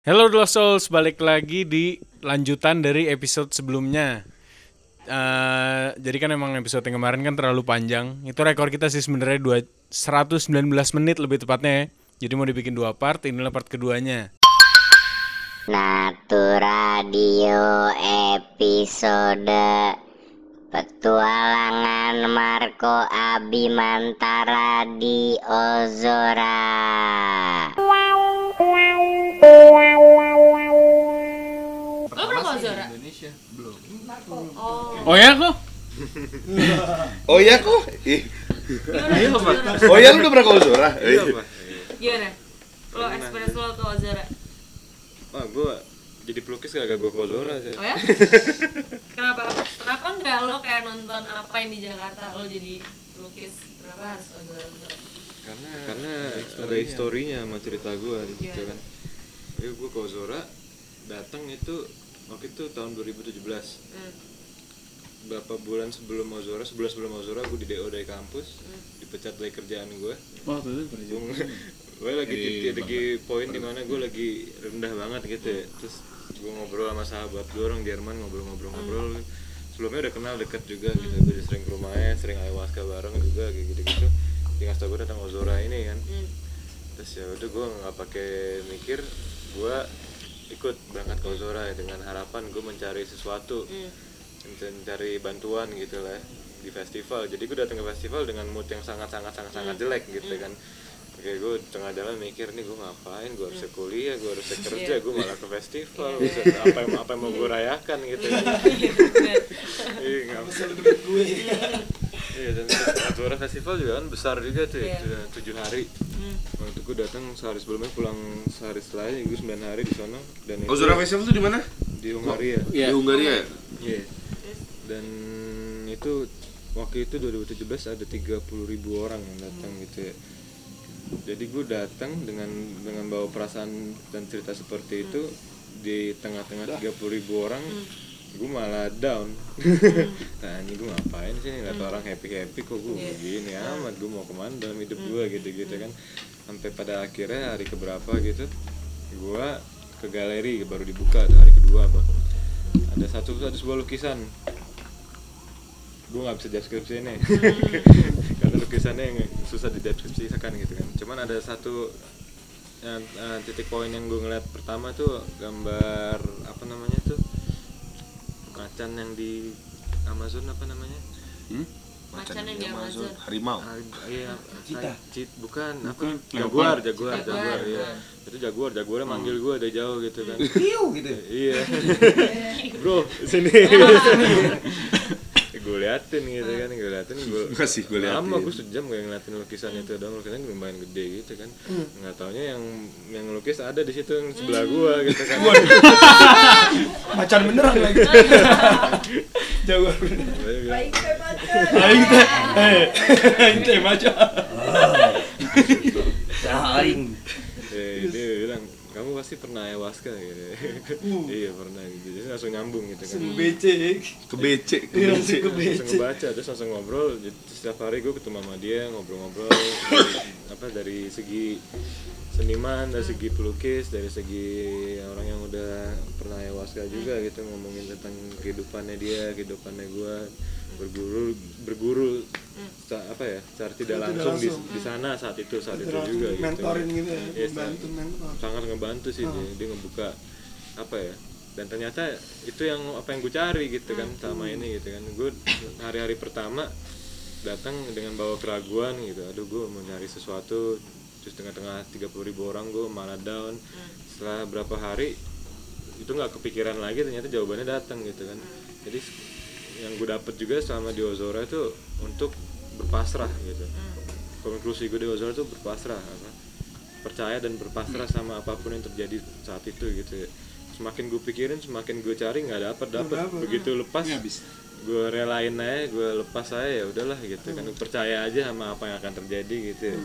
Hello Lost Souls, balik lagi di lanjutan dari episode sebelumnya. Eh, jadi kan emang episode yang kemarin kan terlalu panjang. Itu rekor kita sih sebenarnya dua 119 menit lebih tepatnya ya. Jadi mau dibikin dua part, inilah part keduanya. Natu Radio episode Petualangan Marco Abimantara di Ozora Lo pernah ke Ozora? Oh ya kok? Oh iya kok? Ozora? Oh iya lu udah pernah ke Ozora? Iya Pak. Gimana? Lo experience lo ke Ozora? Wah, gua jadi pelukis gak gua ke Ozora sih. Oh ya? Kenapa? Kenapa nggak lo kayak nonton apa yang di Jakarta lo jadi lukis? Kenapa harus Ozora? Karena karena ada historinya sama cerita gua gitu Iya. kan. Jadi gua ke Ozora datang itu waktu itu tahun 2017. Hmm. Berapa bulan sebelum Ozora, sebulan sebelum Ozora gua di DO dari kampus, Hmm. dipecat dari kerjaan gua. Oh itu gue lagi di, di- lagi poin di mana gue lagi rendah banget gitu ya terus gue ngobrol sama sahabat gue orang Jerman ngobrol-ngobrol-ngobrol sebelumnya udah kenal deket juga gitu gue udah sering ke rumahnya sering ayahuasca bareng juga kayak gitu-gitu dia ngasih tau gue tentang Ozora ini kan Hmm. Terus ya udah gue nggak pakai mikir gue ikut berangkat ke Ozora ya, dengan harapan gue mencari sesuatu. Hmm. mencari bantuan gitu lah ya, di festival. Jadi gue datang ke festival dengan mood yang sangat sangat sangat sangat jelek gitu kan. Oke, gue tengah jalan mikir nih gue ngapain, gue harusnya kuliah, gue harusnya kerja, gue malah ke festival, Buset, apa yang apa yang mau gue rayakan gitu kan? Iya, nggak Iya, dan Atura Festival juga kan besar juga tuh, Iya. tujuh hari. Hmm. Waktu gue datang sehari sebelumnya, pulang sehari setelahnya, gue sembilan hari di sana dan itu Ozora Festival tuh di mana? di Hungaria. Di Hungaria ya? Iya. Dan itu waktu itu 2017 ada 30.000 ribu orang yang datang gitu ya. Jadi gue datang dengan dengan bawa perasaan dan cerita seperti itu di tengah-tengah 30.000 ribu orang, gue malah down. nah ini gue ngapain sih? Nih liat orang happy happy kok gue begini. Amat gue mau ke mana dalam hidup gue gitu gitu kan. Sampai pada akhirnya hari keberapa gitu, gue ke galeri baru dibuka tuh hari kedua bang. Ada satu ada sebuah lukisan. Gue nggak bisa deskripsi ini. Karena lukisannya yang susah dideskripsikan gitu kan. Cuman ada satu eh, titik poin yang gue ngeliat pertama tuh gambar apa namanya tuh macan yang di Amazon apa namanya? Hmm? Macan yang di Amazon. Harimau. Ah, iya Cita. cit bukan apa? Leopard. jaguar jaguar. Jaguar, jaguar iya. Itu jaguar jaguarnya manggil gue dari jauh gitu kan. Hiu gitu. iya. Bro sini. gue liatin gitu kan gue liatin gue Masih gue liatin. lama gue sejam gue ngeliatin lukisan itu dong lukisannya lumayan gede gitu kan. Nggak taunya yang yang lukis ada di situ yang sebelah gua gitu kan. Macan beneran lagi. Bilang, aing teh eh aing teh. Macan. Saing. eh, dia bilang kamu pasti pernah ayahuasca gitu. Iya pernah gitu. Jadi langsung nyambung gitu kan. Langsung becek. Ke BC, ke Iya, BC. langsung ke langsung becek ngebaca terus langsung ngobrol. Jadi setiap hari gue ketemu sama dia ngobrol-ngobrol. Apa dari segi seniman dari segi pelukis dari segi orang yang udah pernah ayahuasca juga gitu ngomongin tentang kehidupannya dia kehidupannya gue berguru berguru sa- apa ya secara tidak Tidak langsung di, langsung. di sana saat itu saat itu Terus juga gitu. mentorin gitu ya Iya, membantu mentor sangat ngebantu sih dia, dia ngebuka apa ya dan ternyata itu yang apa yang gue cari gitu kan sama ini gitu kan. Gue hari-hari pertama datang dengan bawa keraguan gitu. Aduh gue mau nyari sesuatu terus tengah-tengah 30.000 ribu orang gue malah down. Setelah berapa hari itu nggak kepikiran lagi ternyata jawabannya datang gitu kan. Jadi yang gue dapet juga selama di Ozora itu untuk berpasrah gitu. Konklusi gue di Ozora itu berpasrah apa? Percaya dan berpasrah sama apa pun yang terjadi saat itu gitu. Ya. semakin gue pikirin semakin gue cari nggak dapat dapet, begitu lepas gue relain aja gue lepas aja ya udahlah gitu kan. Percaya aja sama apa yang akan terjadi gitu. Ya.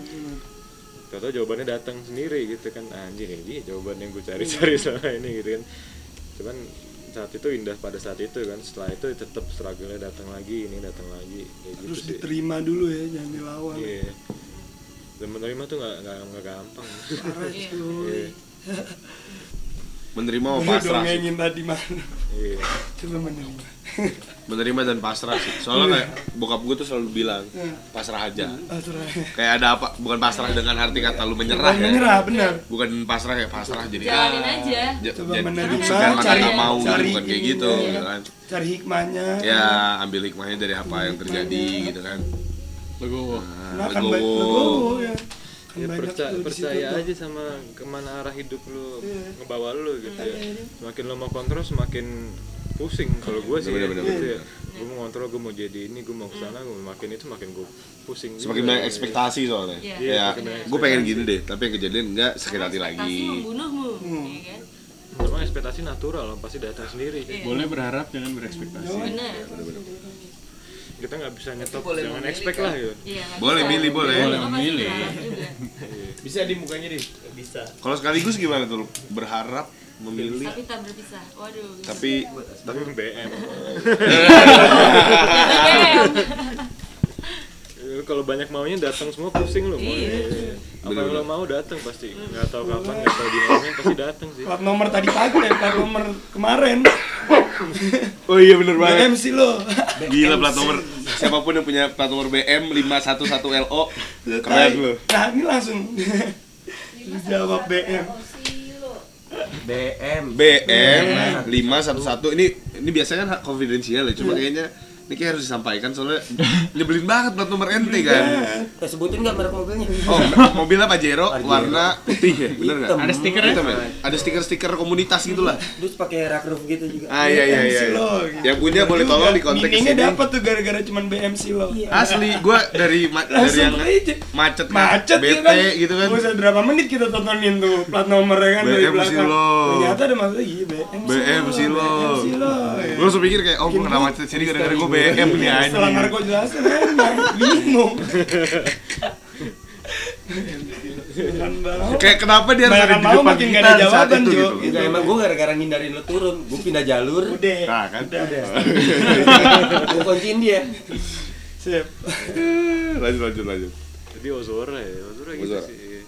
Tahu jawabannya datang sendiri gitu kan. Anjir ini jawaban yang gue cari-cari selama ini gitu kan. Cuman saat itu indah pada saat itu kan setelah itu tetap struggle-nya datang lagi ini datang lagi kayak gitu terus sih diterima dulu ya jangan dilawan iya dan menerima tuh nggak nggak nggak gampang parah Iya. cuy Iya. menerima sama Lu pasrah sih. dongengin tadi mana? Iya. Coba menerima. menerima dan pasrah sih soalnya kayak bokap gue tuh selalu bilang pasrah aja Ah, terus. kayak ada apa bukan pasrah dengan arti kata lu menyerah ya Menyerah, benar. bukan pasrah kayak pasrah jadi Jalanin aja. Coba menerima, cari- nggak mau cari bukan kayak gitu iya. kan Cari hikmahnya. ya ambil hikmahnya dari apa yang terjadi gitu kan Legowo. nah, kan legowo. ya. Kan Ya, percaya, percaya aja sama ke mana arah hidup lu Iya. ngebawa lu gitu ya semakin lo mau kontrol semakin pusing kalau gue sih Bener, ya, bener, gitu ya gue mau kontrol gue mau jadi ini gue mau ke sana gue makin itu makin gue pusing semakin banyak ekspektasi soalnya Iya. Iya, ya banyak gue pengen gini deh tapi yang kejadian enggak sakit hati lagi membunuhmu, Hmm. iya kan? Memang ekspektasi natural pasti datang sendiri Iya. Boleh berharap jangan berekspektasi. Benar. kita nggak bisa nyetop jangan expect lah gitu Iya, nggak Boleh milih, boleh. Boleh milih. Bisa di mukanya di. Bisa. kalau sekaligus gimana tuh berharap memilih Tapi tak berpisah. Waduh. tapi tapi BM BM. Ya, kalau banyak maunya datang semua pusing lu mau Iya. apa yang lo mau datang pasti nggak tahu kapan nggak tahu di mana pasti datang sih Plat nomor tadi pagi deh, plat nomor kemarin. oh iya bener banget BM sih lo. Gila plat nomor siapa pun yang punya plat nomor BM 511 LO keren lu. Nah, ini langsung jawab BM. BM BM 511 ini ini biasanya kan confidential ya, cuma kayaknya ini kayak harus disampaikan soalnya nyebelin banget plat nomor ente kan. Kita sebutin nggak merek mobilnya? Oh, mobilnya Pajero warna putih ya, bener nggak? Ada stikernya? Hitam ya? Ada stiker-stiker komunitas gitu lah. Terus pakai rak roof gitu juga. Ah iya iya iya. lo. Yang punya boleh tolong di kontak sini. dapat tuh gara-gara cuman BM sih lo. Asli, gua dari ma- dari yang aja. macet kan, Macet ya bete kan. gitu kan. Buset berapa menit kita tontonin tuh plat nomornya kan dari belakang. lo. Ternyata ada maksudnya iya BM sih BM sih lo. Gue langsung pikir kayak, oh gue kena macet sini gara-gara gue BM nih Setelah anjing. Marco jelasin emang bingung. Kayak kenapa dia harus ada di mau depan makin kita gak ada jawaban, itu Jo. gitu. Enggak emang gue gara-gara ngindarin lo turun, gue pindah jalur, Udah. Nah kan. gue kunciin dia. Sip. lanjut lanjut lanjut. jadi Ozora ya Ozora gitu Ozora. sih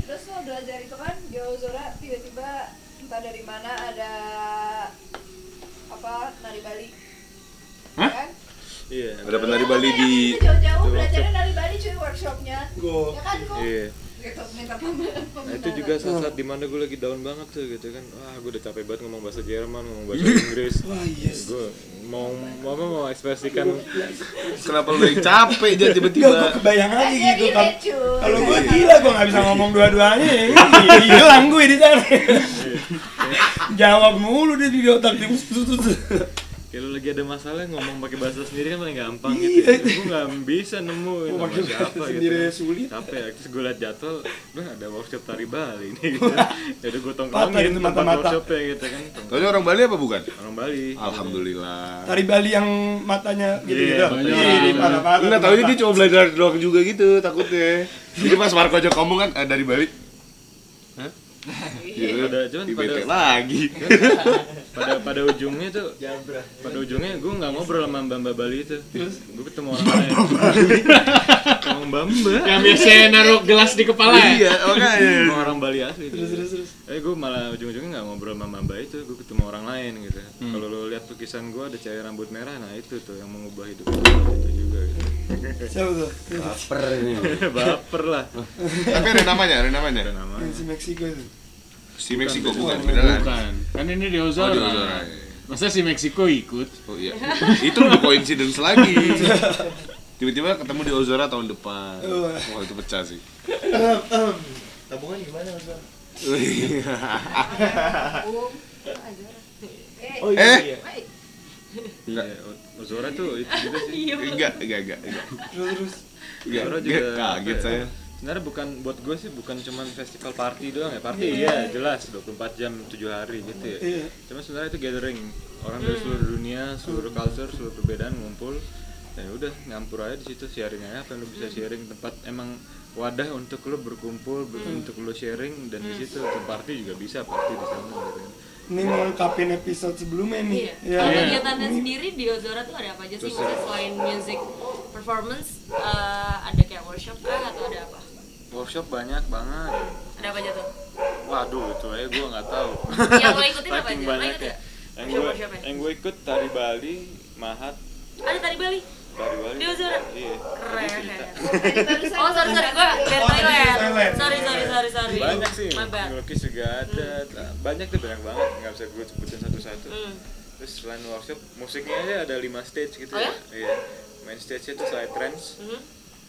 terus lo belajar itu kan di Ozora tiba-tiba entah dari mana ada apa nari Bali Hah? kan? iya Ada penari Bali di jauh-jauh belajarnya nari Bali cuy workshopnya Go. ya kan kok iya gitu minta Nah, itu juga saat-saat di mana gue lagi down banget tuh gitu kan wah gue udah capek banget ngomong bahasa Jerman ngomong bahasa Inggris Wah, yes. gue mau mau mau ekspresikan Kenapa lu yang capek aja Enggak, gue tiba-tiba? kebayang aja gitu kan. Kalau gue gila, gue gak bisa ngomong dua-duanya. Hilang gue di sana. Jawab mulu deh di otak kalau lagi ada masalah ngomong pakai bahasa sendiri kan paling gampang gitu ya. gue nggak bisa Mau nama pakai siapa bahasa gitu sendiri sulit. capek ya terus gue liat jadwal ada workshop tari Bali ini gitu jadi gue tongkrongin tempat mata-mata. workshopnya gitu kan Taunya orang Bali apa bukan? orang Bali Alhamdulillah. Tari Bali yang matanya. Iya. Iya, di patah-patah. Enggak tahu dia cuma belajar doang juga gitu takutnya. Jadi pas Marco Jok ngomong kan eh, dari Bali. Hah? Gitu. Pada- cuman Di pada- bete lagi. Pada pada ujungnya tuh pada ujungnya gue nggak ngobrol sama mbak mbak Bali itu gue ketemu orang lain sama mbak mbak Yang biasanya naruh gelas di kepala ya? Iya, makanya. sama orang Bali asli terus terus terus eh gue malah ujung-ujungnya nggak ngobrol sama mbak mbak itu gue ketemu orang lain gitu kalau lo lihat lukisan gue ada cewek rambut merah nah itu tuh yang mengubah hidup gue itu juga gitu. Siapa tuh? Baper ini. baper lah Tapi ada namanya, ada namanya. ada nama Yang si Meksiko itu. Si Meksiko bukan, beneran. Bukan. Kan ini di Oh, Ozora. di Ozora. Masa si Meksiko ikut? Oh iya. Itu lebih coincidence lagi. Tiba-tiba ketemu di Ozora tahun depan. Wah. Itu pecah sih. Tabungan gimana? Um, eh, Oh Eh, iya. enggak. Ya, O- Ozora tuh itu juga sih Iya. Enggak, enggak, enggak, enggak. Terus terus. Enggak, Ozora juga kaget ya, saya. Sebenarnya bukan buat gue sih bukan cuman festival party doang ya. Party iya. jelas 24 jam 7 hari gitu ya. Iya. cuma sebenarnya itu gathering. Orang dari seluruh dunia seluruh culture seluruh perbedaan ngumpul. Dan ya udah ngampur aja di situ sharing aja apa yang lu bisa sharing. Tempat emang wadah untuk lu berkumpul ber- untuk lu sharing. Dan di situ untuk party juga bisa party di sana gitu kan. Ini melengkapin episode sebelumnya nih. Iya. Ya. Kalau kegiatannya sendiri di Ozora tuh ada apa aja sih? Maksudnya selain music performance, eh, ada kayak workshop kah atau ada apa? Workshop banyak banget Ada apa aja tuh? waduh itu aja gue nggak tahu Yang lo ikutin apa aja? Banyak ya ya? yang gue siapa? yang gue ikut tari Bali Mahat Ada tadi Bali. tari Bali Di Ozora? iya Keren. Oh sorry sorry gue dari Thailand. Thailand. Sorry sorry sorry sorry. banyak sih ngelukis juga ada banyak tuh banyak banget nggak bisa gue sebutin satu-satu Hmm. terus selain workshop musiknya aja ada lima stage gitu Oh ya? iya main stage nya tuh side trance.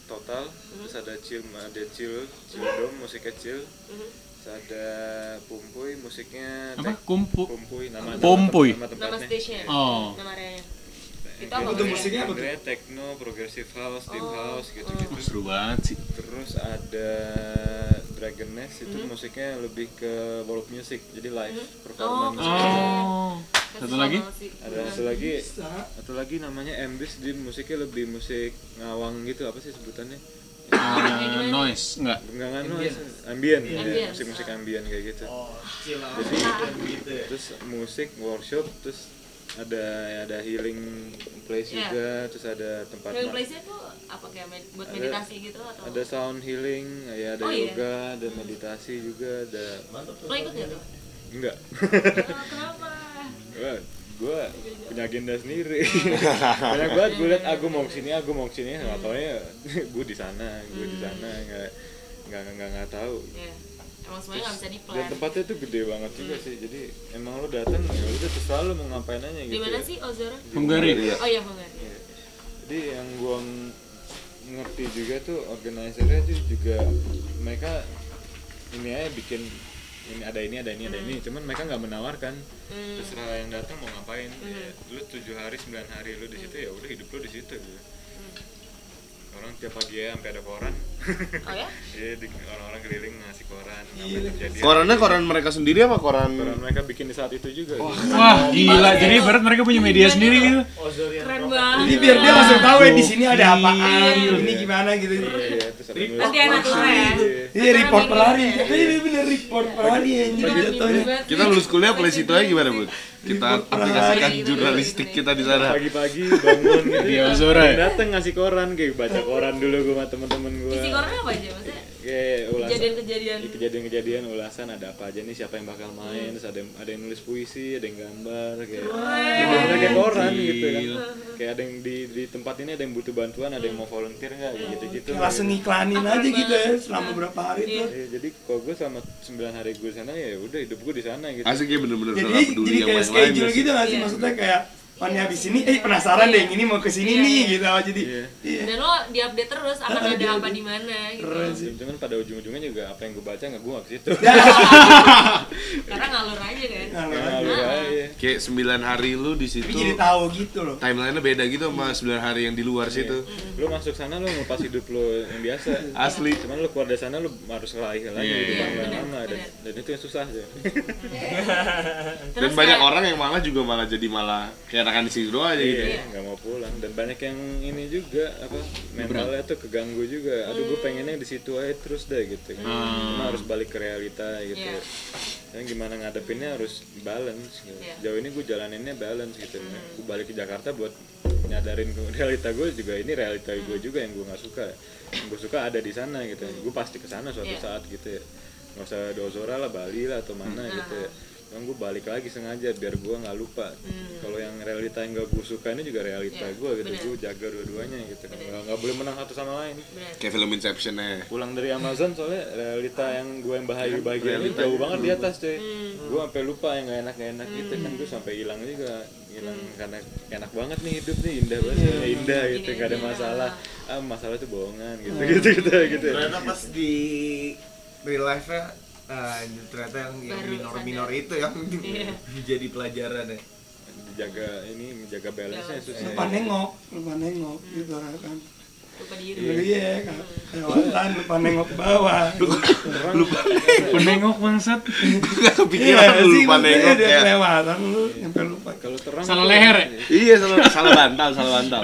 Total terus ada chill ada chill chill dome musiknya chill Mhm. terus ada pumpuy musiknya Apa? tek- Kumpu. pumpuy nama Pumpuy. nama Nama tempatnya stage-nya. Oh. Nama areanya. Itu Gitu. apa? Itu musiknya apa tuh? Techno, progressive house, deep Oh. house gitu Oh, gitu. seru banget sih. Terus ada Dragon Nest itu Mhm. musiknya lebih ke world music, jadi live Oh, performance. Oh. Satu lagi? sih. Ada satu lagi, Bisa. satu lagi namanya Ambis, dia musiknya lebih musik ngawang gitu, apa sih sebutannya? Eh, noise enggak? Enggak nggak noise, ambient, ya, Ambient. musik-musik ambient kayak gitu. Oh, Jadi gitu ya. terus musik workshop, terus ada ada healing place Iya. juga, terus ada tempat Healing place-nya tuh apa kayak med- buat Ada- meditasi gitu atau? ada sound healing ya ada Oh, iya? yoga ada meditasi juga ada Lo ikut nggak tuh? enggak Oh, kenapa? gua gua punya agenda sendiri banyak banget gue liat aku mau ke sini aku mau ke sini nggak tau ya gue di sana gue di sana nggak nggak nggak nggak tahu Ya. Emang semuanya nggak bisa di dan plan. tempatnya tuh gede banget juga sih jadi emang lo datang ya udah terserah lo mau ngapain aja gitu Di mana ya. sih Ozora? Hungaria. Oh iya Hungaria. Iya. Jadi yang gua ng- ngerti juga tuh organisernya tuh juga mereka ini aja bikin ini ada ini ada ini ada ini. Cuman mereka nggak menawarkan. Hmm. terserah yang datang mau ngapain. Hmm. Ya, lu tujuh hari sembilan hari lu di situ ya udah hidup lu di situ gitu orang tiap pagi ya sampai ada koran Oh ya? Iya, orang-orang keliling ngasih koran Iya. terjadi Korannya koran mereka sendiri apa koran? koran mereka bikin di saat itu juga Wah, gila. Jadi ibarat mereka punya media sendiri gitu. Keren banget. Jadi biar dia langsung tahu ya di sini ada apaan, ini gimana gitu. Iya, iya, Nanti anak lu ya. Iya report per hari. Iya bener report per hari ya. Kita lulus kuliah play situ aja gimana, Bud? Kita aplikasikan Iya, jurnalistik kita di sana. pagi-pagi bangun gitu Di Ozora ya? dateng ngasih koran kayak baca koran dulu gue sama temen-temen gue Isi korannya apa aja maksudnya? Kayak ulasan. Kejadian-kejadian. Iya, kejadian-kejadian ulasan ada apa aja nih? Siapa yang bakal main? Terus ada yang, ada yang nulis puisi ada yang gambar kayak Gimana kayak koran gitu kan. Kayak ada yang di di tempat ini ada yang butuh bantuan ada yang mau volunteer nggak? Kayak gitu-gitu. Kayak langsung iklanin aja gitu ya selama berapa hari Iya. tuh. Iya, jadi kalau gue selama 9 hari gue di sana ya udah hidup gue di sana gitu. Asik ya bener-bener Jadi jadi kayak schedule gitu nggak sih? Iya. maksudnya kayak Oh ini habis ini, eh penasaran deh ini mau ke sini Iya, nih iya. gitu jadi Iya. iya. Dan lo diupdate terus akan Ah, ada apa di mana gitu. Cuman pada ujung-ujungnya juga apa yang gue baca nggak gue nggak ke situ Karena ngalur aja kan. Ya, lu aja. Kayak 9 hari lu di situ. Tapi jadi tahu gitu loh. Timeline-nya beda gitu sama 9 hari yang di luar situ. lu masuk sana lu ngelepas hidup lu yang biasa Asli. cuman lu keluar dari sana lu harus ngelahi lagi Iya, iya, lama dan, itu yang susah sih Dan Terus banyak orang yang malah juga malah jadi malah kayak akan di situ aja gitu. iya nggak mau pulang. Dan banyak yang ini juga apa mentalnya tuh keganggu juga. Aduh gue pengennya di situ aja terus deh gitu. Cuma harus balik ke realita gitu. Iya. dan gimana ngadepinnya harus balance gitu. Iya. jauh ini gue jalaninnya balance gitu. Gue balik ke Jakarta buat nyadarin ke realita gue juga. Ini realita gue juga yang gue nggak suka. Yang gue suka ada di sana gitu. Gue pasti ke sana suatu Iya. saat gitu ya. Nggak usah di Ozora lah Bali lah atau mana gitu ya Emang gue balik lagi sengaja biar gue nggak lupa. Kalau yang realita yang gak gue suka ini juga realita Iya, gue gitu. Gue jaga dua-duanya gitu. Nggak nggak boleh menang satu sama lain. Bener. Kayak film Inception ya. Pulang dari Amazon soalnya realita yang gue yang bahagia bahagia ini jauh banget di atas cuy. Hmm. Gue sampai lupa yang gak enak gak enak gitu kan gue sampai hilang juga hilang karena enak banget nih hidup nih indah banget Iya. ya, indah gitu Gini, gak ada gini. masalah ah masalah itu bohongan gitu Hmm. gitu gitu gitu ternyata pas di real life nya ah, ternyata yang yang Baru minor minor itu yang Iya. jadi pelajaran ya jaga ini menjaga balance nya susah Lupa nengok, lupa nengok gitu kan. Lupa diri. Iya, kayak kelewatan lupa nengok ke bawah. Penengok bangsat. Gak kepikiran lu lupa nengok ya. kelewatan lu sampai lupa. Kalau terang Salah tuh- leher ya? Iya salah salah bantal, salah bantal.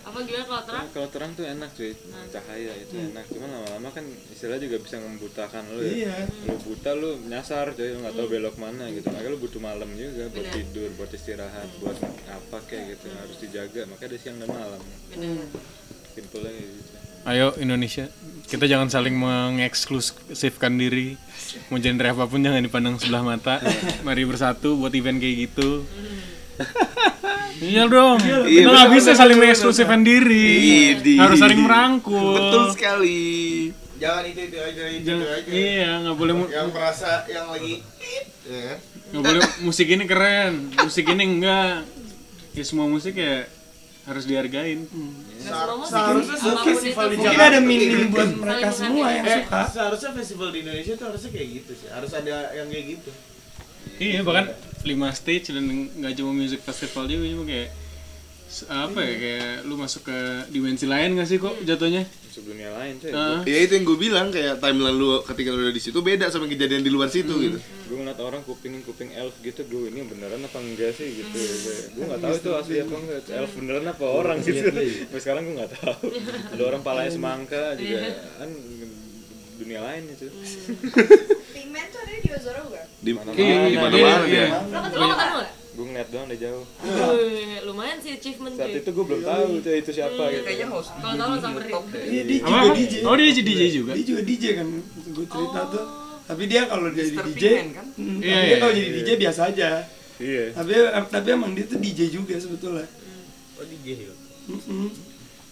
Apa gimana kalau terang? kalau terang tuh enak cuy cahaya itu enak cuman lama-lama kan istilah juga bisa membutakan lu ya Iya. lu buta lu nyasar cuy lu nggak tahu belok mana gitu makanya lu butuh malam juga buat Bener. tidur buat istirahat buat apa kayak gitu harus dijaga makanya ada siang dan malam Bener. simpelnya gitu Ayo Indonesia, kita jangan saling mengeksklusifkan diri. Mau genre apa pun jangan dipandang sebelah mata. Mari bersatu buat event kayak gitu. Iya dong, kita Iya, nggak bener, bisa saling mengeksklusifkan diri. Idi. Harus saling merangkul. Betul sekali. Jangan itu itu aja itu, Jangan- itu aja. iya, nggak boleh Yang merasa yang lagi ya kan? nggak boleh musik ini keren, musik ini enggak. Ya semua musik ya harus dihargain. Seharusnya apa pun festival itu. di Jakarta ada minim kayak buat gitu. mereka semua yang Eh, suka. seharusnya festival di Indonesia tuh harusnya kayak gitu sih. Harus ada yang kayak gitu. Iya bahkan lima stage dan nggak cuma music festival juga cuma kayak apa ya kayak lu masuk ke dimensi lain gak sih kok jatuhnya? Masuk dunia lain cuy. Heeh. Ya itu yang gue bilang kayak timeline lu ketika lu udah di situ beda sama kejadian di luar situ gitu. gue ngeliat orang kupingin kuping elf gitu gue ini beneran apa enggak sih? Gitu. Gue nggak tahu itu asli apa enggak. Elf beneran apa orang gitu. sampai sekarang gue nggak tahu. Ada orang palanya semangka juga kan dunia lain itu Pigment tuh ada di Ozora bukan? Di Mana-mana. di mana-mana Iya. dia. Lo ketemu lo ketemu gak? gue ngeliat doang dari jauh lumayan sih achievement saat itu gue belum tahu tuh itu siapa gitu Kalau tahu lo samperin. Iya, dia juga? DJ. Oh dia jadi DJ juga. Dia juga DJ kan. Gue cerita tuh. Tapi dia kalau jadi DJ, mm, Iya, tapi iya, dia kalau iya, jadi iya. DJ biasa aja. iya Tapi tapi emang dia tuh DJ juga sebetulnya. Oh DJ ya.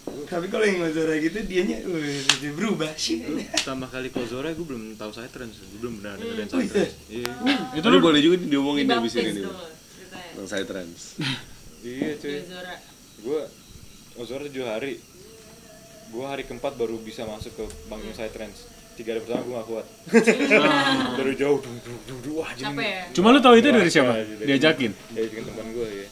Tapi kalau yang Ozora gitu dianya dia berubah sih. pertama kali Kozora gue belum tahu saya trans gue belum pernah dengerin Oh, saya trans iya. Itu Lu boleh juga diomongin di abis Dibaptis ini nih. Tentang saya trans. iya cuy. Gue Ozora tujuh hari. Gue hari keempat baru bisa masuk ke panggung saya trans tiga hari pertama gue gak kuat. Dari jauh duh, duh, duh, duh, wah jadi Capek ya? Cuma lu tahu itu dari siapa? Dari- Diajakin. diajakin teman gue ya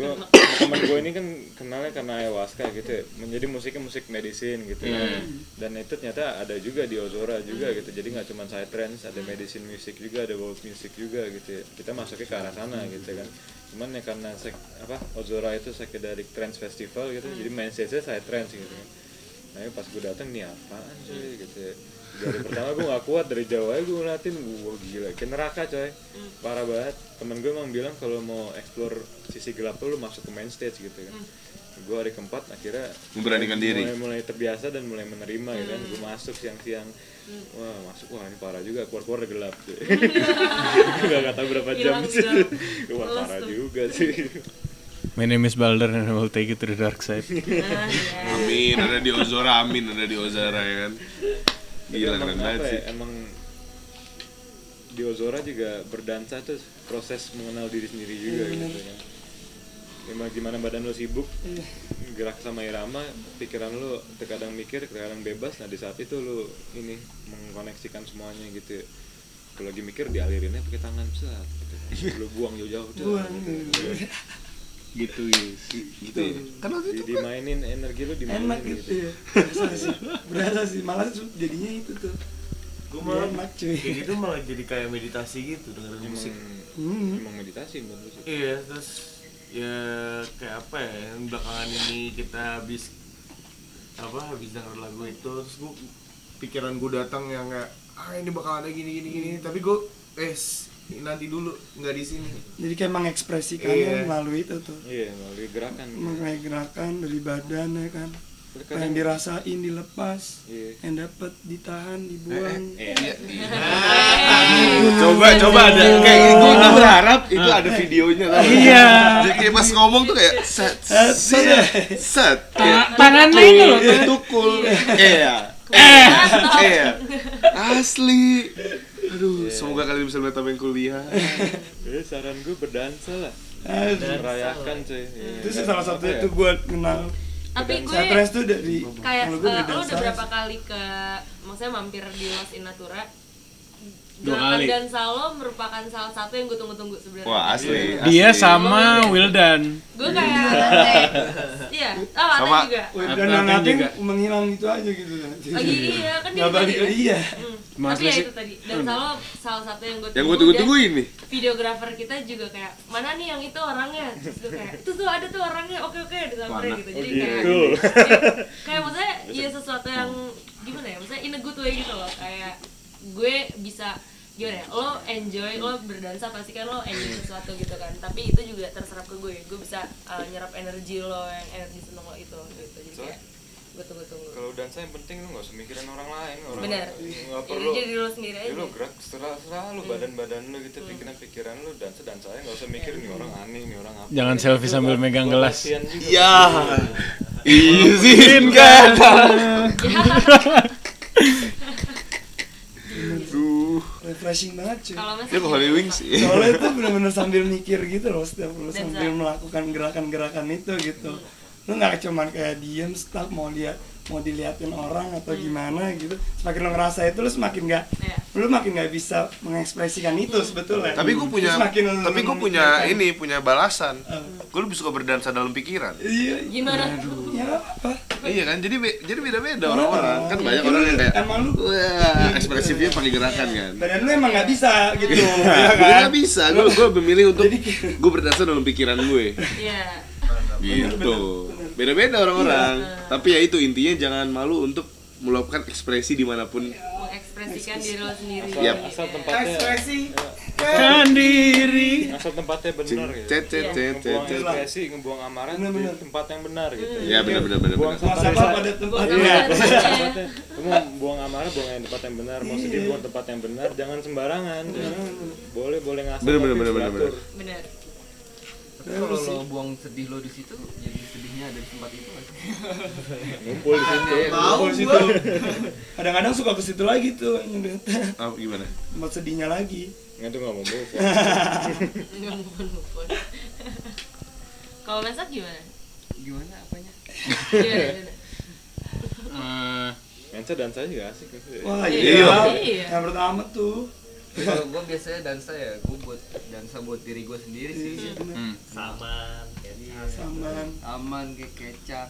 gue teman gue ini kan kenalnya karena ayahuasca gitu ya menjadi musiknya musik medicine gitu Iya. dan itu ternyata ada juga di Ozora juga gitu jadi nggak cuma saya trance ada medicine music juga ada world music juga gitu ya. kita masuknya ke arah sana gitu kan cuman ya karena sek, apa Ozora itu psychedelic trance festival gitu jadi main stage saya trance gitu kan nah pas gue datang nih apaan sih gitu ya. Dari pertama gue gak kuat dari jauh aja gue ngeliatin wah gila. Kayak neraka coy. Parah banget. Temen gue emang bilang kalau mau explore sisi gelap tuh lu masuk ke main stage gitu kan. Gue hari keempat akhirnya Memberanikan diri. mulai, mulai terbiasa dan mulai menerima gitu kan. Gue masuk siang-siang. Wah masuk. Wah ini parah juga. Keluar-keluar gelap sih gak, gak tau berapa jam sih wah parah tuh. juga sih. My name is Balder and I will take you to the dark side. Nah, ya. Amin. Ada di Ozora, amin. Ada di Ozora ya kan. Tapi Gila emang keren apa ya, sih. emang di Ozora juga berdansa tuh proses mengenal diri sendiri juga gitu kan Emang gimana badan lo sibuk gerak sama irama pikiran lo terkadang mikir terkadang bebas nah di saat itu lo ini mengkoneksikan semuanya gitu ya. kalau lagi mikir dialirinnya pakai tangan set gitu. lo buang jauh-jauh tuh Gitu guys. Gitu ya. Kan waktu di, itu dimainin energi lo dimainin Enak gitu, gitu ya. Berasa sih. Berasa sih. Malah tuh jadinya itu tuh. Gue malah enak cuy. kayak gitu malah jadi kayak meditasi gitu dengerin emang, musik. Hmm. emang meditasi menurut sih Iya, terus ya kayak apa ya yang belakangan ini kita habis apa habis denger lagu itu terus gue pikiran gue datang yang kayak ah ini bakal ada gini gini gini tapi gue eh nanti dulu nggak di sini Jadi kayak mengekspresikannya Iya. melalui itu tuh. iya melalui gerakan Mengenai gerakan dari badan ya kan. Terkadang- yang dirasain dilepas, Iya. yang dapat ditahan, dibuang. Iya. coba coba ada kayak gue tuh berharap itu ada videonya tau nggak? Iya. Jadi kayak pas ngomong tuh kayak set set set kayak tangannya tukul, itu loh, kayak tukul iya iya asli aduh semoga kalian bisa melihat apa yang kuliah. Jadi saran gue berdansa lah. Ah, merayakan cuy. Iya. itu sih salah satu Apa ya? itu gue kenal. Tapi gue Satres tuh dari kayak gue dari lo udah berapa kali ke maksudnya mampir di Los in Natura Dua kali. dan Salo merupakan salah satu yang gue tunggu-tunggu sebenarnya. wah asli Dia asli. sama Wildan. Gue kayak iya, oh Ate Sama- juga. Apa- dan nanti juga? menghilang gitu aja gitu. Lagi iya kan dia balik tadi. iya. Hmm. Mas Tapi ya itu tadi. Dan Salo salah satu yang gue yang gue tunggu-tunggu. ini videografer kita juga kayak mana nih yang itu orangnya? Terus gue kayak itu tuh ada tuh orangnya. Oke oke disamperin gitu. Jadi kayak kayak, kayak maksudnya ya sesuatu yang gimana ya? Maksudnya in a good way gitu loh. Kayak gue bisa gimana ya lo enjoy lo berdansa pasti kan lo enjoy sesuatu gitu kan. Tapi itu juga terserap ke gue gue bisa uh, nyerap energi lo yang energi seneng lo itu gitu. Jadi kayak betul betul kalau dansa yang penting lu nggak usah mikirin orang lain orang benar. nggak jadi perlu. jadi lo sendiri Ya aja. lu gerak setelah setelah lu badan badan lu gitu pikiran pikiran lu dansa dansa aja nggak usah mikirin nih orang aneh nih orang apa. Jangan selfie sambil megang gelas. latihan juga. Ya, izinkan. refreshing banget cuy. Dia ke Holy Wings sih. soalnya itu bener-bener sambil mikir gitu loh setiap lu sambil sa- melakukan gerakan-gerakan itu gitu. Lu nggak cuman kayak diem stuck mau lihat mau diliatin orang atau gimana gitu. Semakin lu ngerasa itu lu semakin nggak Iya. lu makin nggak bisa mengekspresikan itu sebetulnya. Tapi gue punya, tapi gue punya ini punya balasan. Gue lebih suka berdansa dalam pikiran. iya. Gimana? Ya apa Iya kan, jadi be- jadi beda-beda Orang- orang-orang. Kan banyak orang yang kayak, emang lu- wah ekspresifnya pakai gerakan kan. badan lu emang nggak bisa gitu ya Gue kan gak bisa, gue gue memilih untuk gue berdansa dalam pikiran gue. iya Gitu. Beda-beda orang-orang. Tapi ya itu intinya jangan malu untuk melakukan ekspresi di mana pun. mengekspresikan diri lo sendiri Yap. asal tempatnya ekspresi Kan diri. asal tempatnya benar gitu. Cet cet cet cet. Ngebuang cet. ekspresi ngebuang amarah di tempat yang benar gitu. Ya benar benar benar buang benar. sampah di- pada di- tempatnya. Lu mau buang amarah buang yang tempat yang benar. Mau sedih buang tempat yang benar jangan sembarangan. Boleh boleh ngasih bener, bener, bener, teratur. benar Tapi kalau lo buang sedih lo di situ, jadi sedihnya ada di tempat itu sih? ngumpul di situ. Tahu gua. kadang-kadang suka ke situ lagi tuh Ah, gimana? tempat sedihnya lagi tuh nggak mau move on. nggak on, move on. kalau masak gimana Gimana apanya? gimana, gimana? Eh, Mensa dansa juga asik wah Iya. iya Iya. yang pertama tuh Kalau gue biasanya dansa ya, gue buat dansa buat diri gue sendiri sih. hmm. saman jadi saman Aman kayak kecap,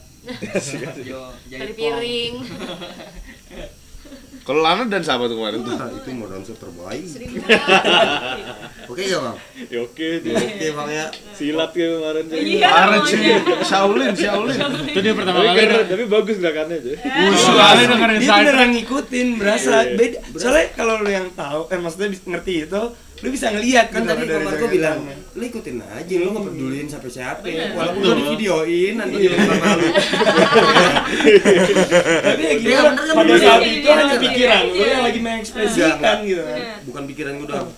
jo, Tali jahit piring Kalau Lana dan siapa tuh kemarin tuh? Nah, itu mau dansa terbaik. Oke ya bang. Ya oke, dia Oke bang ya. silat kayak kemarin. Jadi. iya Parah cuy. namanya. Shaolin, Shaolin. Itu dia pertama kali tapi bagus gerakannya aja. Usuh kali dengerin dia beneran ngikutin berasa Iya. beda soalnya kalau lu yang tahu eh maksudnya bis- ngerti itu lu bisa ngeliat Kan gitu tadi Bang Marco bilang, lu ikutin aja, lu nggak peduliin sampai siapa. Bener. Walaupun lu di videoin, nanti jadi orang malu. tapi ya Iya, gimana kan, pada saat Iya, itu iya, hanya iya, pikiran iya. lu yang lagi mengekspresikan gitu kan. Bukan pikiran gue doang.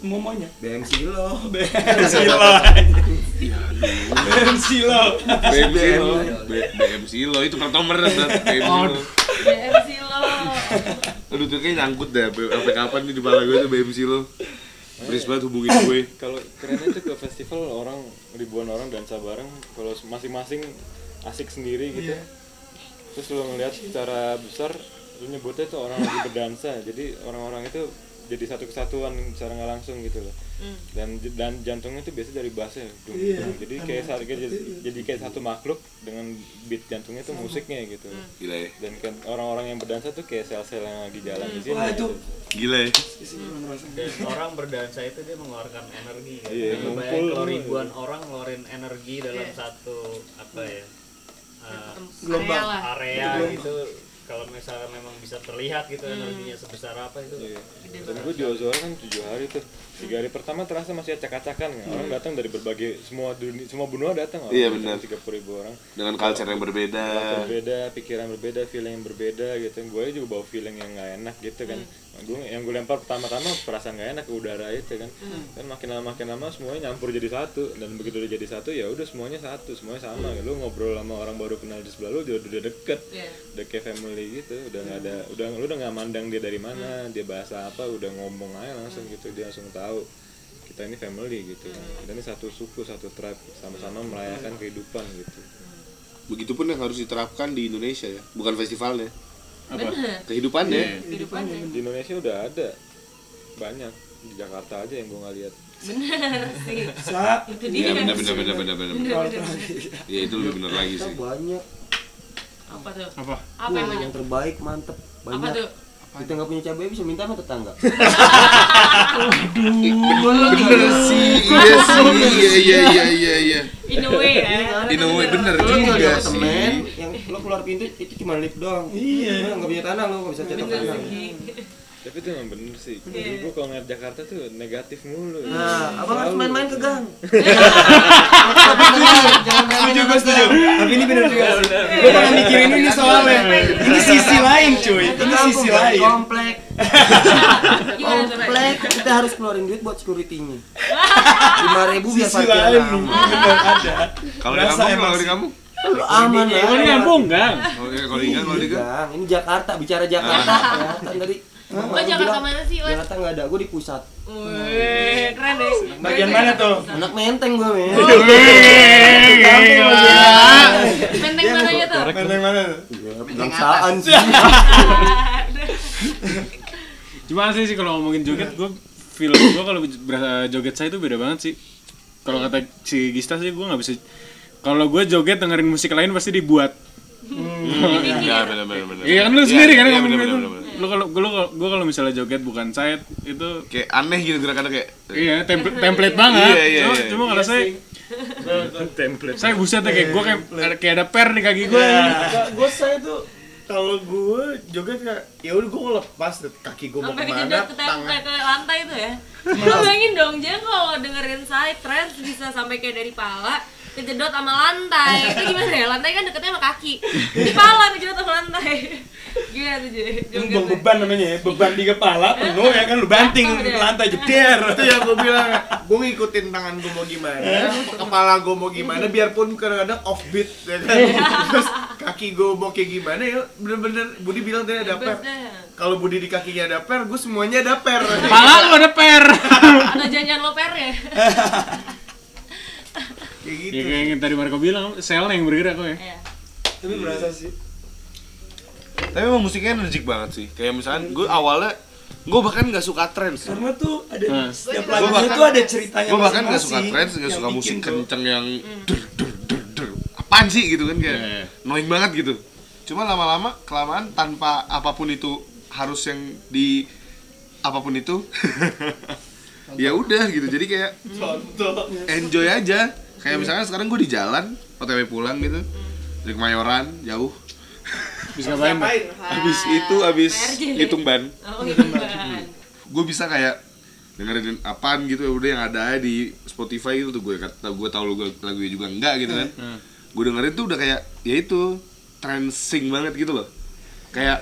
momonya BMC lo. BMC lo BMC lo BMC lo, B- BMC lo itu pertomer BMC lo. BMC lo Aduh tuh kayak nyangkut deh, sampai kapan nih di kepala gue tuh BMC lo. Please banget hubungin gue. Kalau kerennya itu ke festival orang ribuan orang dansa bareng, kalau masing-masing asik sendiri gitu. Terus lu ngeliat secara besar, lu nyebutnya tuh orang lagi berdansa. Jadi orang-orang itu jadi satu kesatuan secara nggak langsung gitu loh. Dan dan jantungnya itu biasa dari bassnya. Dung, Iya. dung. Jadi kayak satu kayak jadi, jadi kayak satu makhluk dengan beat jantungnya itu musiknya gitu. Gila ya. Dan kan orang-orang yang berdansa tuh kayak sel-sel yang lagi jalan di sini. Wah, itu gitu. Gila ya. dan orang berdansa itu dia mengeluarkan energi kan Iya, Jadi lu ngumpul kalau ribuan orang ngeluarin energi dalam Iya. satu apa ya uh, Gelombang. Area lah. area gitu kalau misalnya memang bisa terlihat gitu energinya sebesar apa itu Iya. Dan gue di Ozora kan tujuh hari tuh. Tiga hari pertama terasa masih acak-acakan kan. Orang datang dari berbagai semua dunia, semua benua datang. orang. Iya, benar. Tiga puluh ribu orang. Dengan culture yang berbeda. berbeda, pikiran berbeda, feeling yang berbeda gitu. Gue juga bawa feeling yang nggak enak gitu kan. Gue yang gue lempar pertama-tama perasaan nggak enak ke udara itu kan. Dan makin lama makin lama semuanya nyampur jadi satu. Dan begitu udah jadi satu ya udah semuanya satu, semuanya sama. Lu ngobrol sama orang baru kenal di sebelah lu udah, udah deket. Iya. Udah kayak family gitu. Udah nggak ada, udah lu udah nggak mandang dia dari mana, dia bahasa apa, udah ngomong aja langsung gitu. Dia langsung tahu kita ini family gitu. Kita ini satu suku, satu tribe, sama-sama merayakan kehidupan gitu. Begitupun yang harus diterapkan di Indonesia ya, bukan festivalnya. Bener Kehidupannya. kehidupannya di Indonesia udah ada banyak di Jakarta aja yang gue nggak lihat bener sih sa itu dia Iya benar benar benar benar benar. benar. terakhir Iya itu lebih benar lagi sih. banyak. apa tuh Apa? apa yang Yang terbaik mantep. apa Banyak. tuh Kita nggak punya cabai bisa minta sama tetangga. Bener sih, iya sih, iya iya iya iya iya. in a way ya In a way bener juga sih. temen, yang lo keluar pintu itu cuma lift doang. Iya. Nggak punya tanah lo nggak bisa cetak tanah. Tapi itu emang bener sih. Iya. Dulu gue kalau ngeliat Jakarta tuh negatif mulu. Nah, abang harus main-main ke gang. setuju gue setuju. tapi ini bener juga sih. Gue pernah mikirin ini soalnya. ini sisi lain cuy. Ini sisi lain. Komplek. Komplek kita harus keluarin duit buat security-nya. Lima ribu biar bener ada Kalau di Berasa kamu, emang kalau di Lu aman lah. Kalau di kampung gang. kalau di kalau di gang, kalau di gang. Ini Jakarta, bicara Jakarta. Kelihatan tadi. Oh, Jakarta mana sih, Wan? Jakarta nggak ada, gue di pusat. Wih, keren deh. bagian mana tuh Anak menteng gue men. Menteng mananya tuh? menteng mana tuh Bangsaan sih. Cuma asli sih kalau ngomongin joget gue feel gue kalau berasa joget saya itu beda banget sih. Kalau kata si Gista sih gue nggak bisa. Kalau gue joget dengerin musik lain pasti dibuat. Ya benar benar benar. Iya kan lu Iya, sendiri kan iya, ngomong Lu kalau gue gue kalau misalnya joget bukan side itu Kayak aneh gitu gerakannya kayak. iya template template banget. Iya, iya, cuma, iya. cuma kalau saya template saya buset ya kayak gue kayak ada- kayak ada per di kaki gue. gue saya tuh kalau gue joget kayak ya udah gue deh, kaki gue mau ke mana tangan ke, lantai tuh ya. Lo bayangin dong, jangan kalau dengerin side trance bisa sampai kayak dari pala kejedot sama lantai. Itu gimana ya? Lantai kan deketnya sama kaki. Di pala kejedot sama lantai. Gimana tuh Jogetnya? beban namanya ya, beban di kepala penuh ya kan lu banting ke lantai jeder. itu yang gue bilang gue ngikutin tangan gue mau gimana kepala gue mau gimana biarpun kadang-kadang offbeat ya kan terus kaki gue mau kayak gimana ya bener-bener Budi bilang tadi ada per kalau Budi di kakinya ada per gue semuanya ada per Pala lu ada per. Atau jangan lo per ya? kayak gitu ya kayak yang tadi Marco bilang sel yang bergerak kok ya. Iya. Tapi berasa sih. Tapi emang musiknya energik banget sih. Kayak misalkan gue awalnya gue bahkan nggak suka trance. Karena tuh ada Nah. setiap lagunya bahkan- tuh ada ceritanya Gue bahkan nggak suka nggak yang suka musik tuh. kenceng yang der der der der. Apaan sih gitu kan kayak Iya, iya. annoying banget gitu. Cuma lama-lama kelamaan tanpa apa pun itu harus yang di apa pun itu. ya udah gitu. Jadi kayak Contoh. enjoy aja. Kayak misalnya sekarang gue di jalan, OTW pulang gitu. Dari Kemayoran, jauh. Bisa ngapain? Habis itu habis PRJ. ngitung ban. Oh, kan. gue bisa kayak dengerin apaan gitu ya udah yang ada di Spotify gitu tuh gue kata gue tahu lagu lagunya juga enggak gitu kan gue dengerin tuh udah kayak ya itu transing banget gitu loh kayak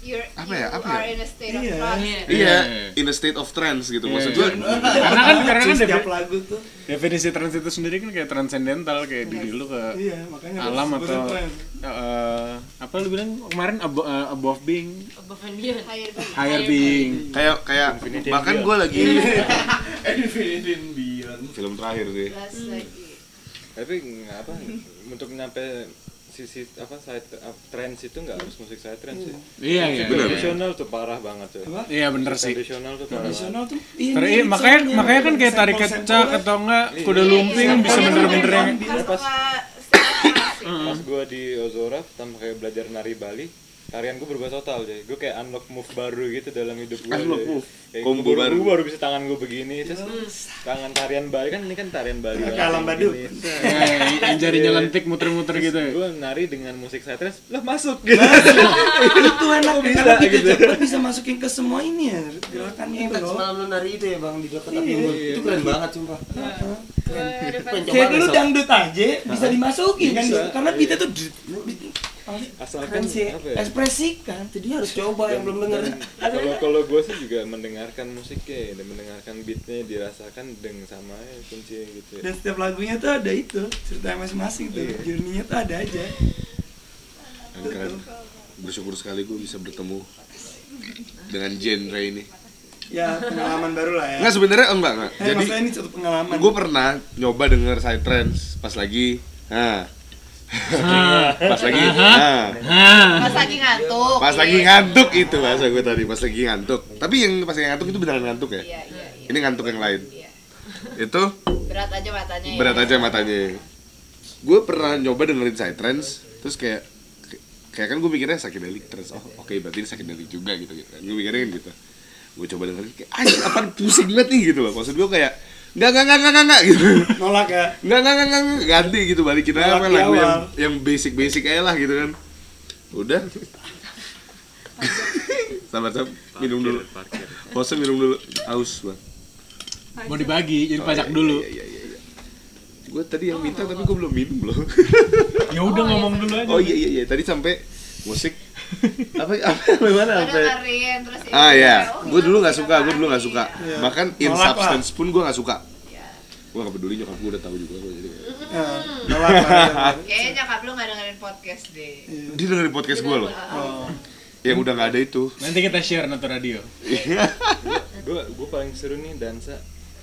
You're, Apa you ya, apa are ya? in a state of Iya. trance. Iya. iya Iya. in a state of trance gitu Iya, maksud iya. gue Karena kan karena kan setiap lagu tuh. definisi trans itu sendiri kan kayak transcendental kayak diri lu ke Iya, makanya alam atau trance. eh, apa lu bilang kemarin abo- eh, above being Above and beyond. Higher being. higher being kayak kayak Infinity bahkan gue lagi Infinity and Beyond film terakhir sih tapi apa untuk nyampe sisi apa side up, trance itu nggak harus musik side trance ya iya iya Bener. tradisional tuh parah banget tuh Apa? iya bener sih tradisional tuh parah. Tradisional tuh Karena iya, makanya soalnya, makanya kan kayak tarik kecak atau enggak kuda lumping Iya, bisa iya. bener-bener yang Pas- gue di Ozora pertama kayak belajar nari Bali tarian gue berubah total jadi gue kayak unlock move baru gitu dalam hidup gue Unlock move. kayak Combo gua baru, baru. gua baru bisa tangan gue begini terus tangan tarian Bali kan ini kan tarian Bali Kayak banget, alam yang ya, yang jarinya lentik muter-muter gitu. ya. gue nari dengan musik side trance lah masuk. Gitu itu enak bisa, gitu. bisa masukin ke semua ini ya gerakan Yang itu semalam lu nari itu ya bang di dekat api Iya. unggun. Itu keren banget sumpah. Coba kayak dulu dangdut aja bisa dimasukin kan karena kita tuh asalkan kan sih. apa ya? Ekspresikan Jadi harus coba yang belum denger. kalau kalau gue sih juga mendengarkan musiknya dan mendengarkan beatnya dirasakan dengan sama ya kuncinya gitu ya. Dan setiap lagunya tuh ada itu cerita masing-masing tuh. Journey-nya tuh ada aja. Keren. Bersyukur sekali gue bisa bertemu dengan genre ini. Ya pengalaman baru lah ya. Enggak sebenarnya enggak enggak. Eh, jadi ini suatu pengalaman. gue pernah nyoba denger side trance pas lagi nah pas lagi. Nah. Pas lagi ngantuk. pas lagi ngantuk itu bahasa gue tadi pas lagi ngantuk. Tapi yang pas lagi ngantuk itu beneran ngantuk ya? Iya, iya, iya. ini ngantuk yang lain. Iya. itu? Berat aja matanya. Ya. berat aja matanya. Gue pernah nyoba dengerin side trance terus kayak kayak kan gue mikirnya psychedelic terus oh oke berarti ini psychedelic juga gitu gitu kan. Gue mikirnya kan gitu. Gue coba dengerin kayak anjir apaan pusing banget nih gitu loh. Maksud gue kayak nggak nggak nggak nggak nggak, nggak gitu nolak ya nggak nggak nggak nggak nggak, ganti gitu balikin aja di lagu yang yang basic basic aja lah gitu kan udah Sabar, sabar. Minum dulu. Bosan minum dulu. Aus, Bang. Mau dibagi, jadi pajak dulu. Iya, iya, iya. Gue tadi yang minta tapi gue belum minum loh. Ya udah ngomong dulu aja. Oh iya iya iya, tadi sampai musik apa apa gimana terus ini Ah ya, kayak, oh, gue dulu nggak iya, suka, gue dulu nggak suka. Iya. Bahkan in lah. substance pun gue nggak suka. Iya. Gue nggak peduli nyokap gue udah tahu juga gue jadi. Ya, nolak lah. Kayaknya nyokap lu gak dengerin podcast deh. Dia dengerin podcast gue loh. Oh. Yang udah nggak ada itu. Nanti kita share Nato Radio. gue gue paling seru nih dansa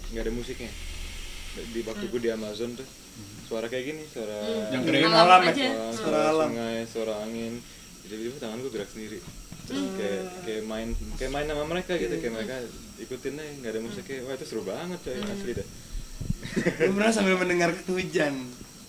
nggak ada musiknya di waktu gue di Amazon tuh suara kayak gini suara Yang Dengerin keren. alam aja. ya. suara, Suara alam. sungai suara angin tiba-tiba tangan gue gerak sendiri Terus kayak kayak main kayak main sama mereka gitu kayak mereka ikutin aja nggak ada musiknya wah itu seru banget coy asli dah Lu pernah sambil mendengarkan hujan.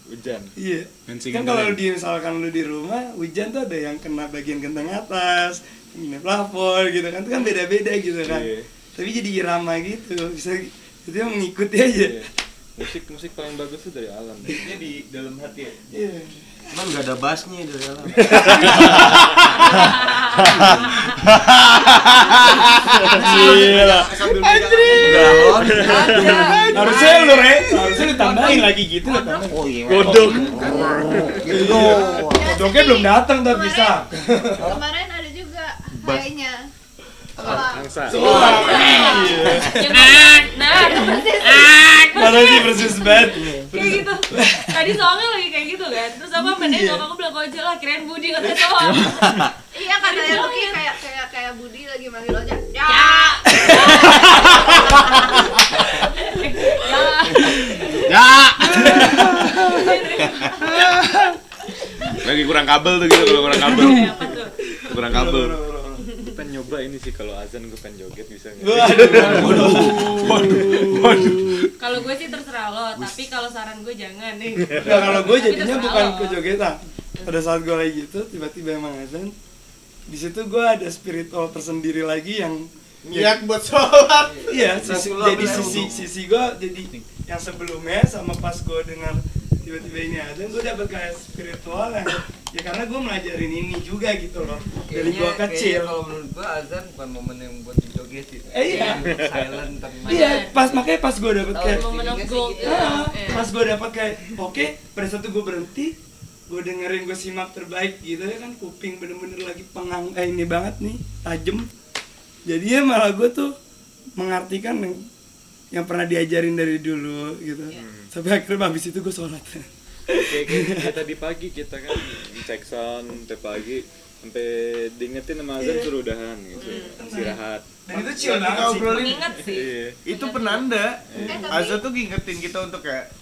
hujan Iya. Dan Kan kalau di misalkan lu di rumah, hujan tuh ada yang kena bagian genteng atas, kena plafon gitu kan, itu kan beda-beda gitu kan. Iya. Tapi jadi irama gitu, bisa itu yang mengikuti aja. Iya. musik musik paling bagus tuh dari alam Ini di dalam hati ya. Iya. Cuman nggak ada bassnya dari dalam. Gila. Sambil galon. Harusnya lu re, harusnya lu tambahin lagi gitu tambahin. Oh iya. Godok. Gitu dong. Kodoknya belum datang tapi bisa. Kemarin ada juga kayaknya. Angsa Yang nah, Mana sih persis banget. kayak gitu. Tadi soalnya lagi kayak gitu kan. Terus apa menengok aku bilang aja lah kirain Budi katanya soal. Iya katanya Lucky kayak kayak kayak Budi lagi manggil ojek. Ya. Ya. Ya. Lagi kurang kabel tuh gitu kalau kurang kabel. Apa tuh? Kurang kabel. Pengen nyoba ini sih kalau azan gue pengen joget bisa nggak Kalau gue sih terserah lo, tapi kalau saran gue jangan nih. Nah kalau gue jadinya bukan ke jogetan. Pada saat gue lagi gitu, tiba-tiba emang azan. Di situ gue ada spiritual tersendiri lagi yang Niat buat sholat. Iya, sisi, jadi sisi sisi gue jadi yang sebelumnya sama pas gue dengar tiba-tiba ini azan, gue dapet kayak spiritual yang ya karena gue melajarin ini juga gitu loh dari gue kecil. kalau menurut gua azan bukan momen yang buat dijogetin. Eh, iya. Silent tenang. Iya, pas makanya pas gue dapet kayak Momen of Feelingnya sih gold. gitu. Ah, Iya. pas gue dapat kayak oke pada saat itu gue berhenti gue dengerin gue simak terbaik gitu ya kan kuping bener-bener lagi pengang eh ini banget nih tajem jadi ya malah gue tuh mengartikan yang, pernah diajarin dari dulu gitu. Sampai akhirnya habis itu gue sholat. Kayak, kayak, kayak tadi pagi kita kan cek sound sampai pagi sampai diingetin sama azan suruh udahan gitu. Istirahat. Dan itu chill banget sih. Mengingat sih. iya. Itu penanda. Eh, tapi- Azan tuh ngingetin kita untuk kayak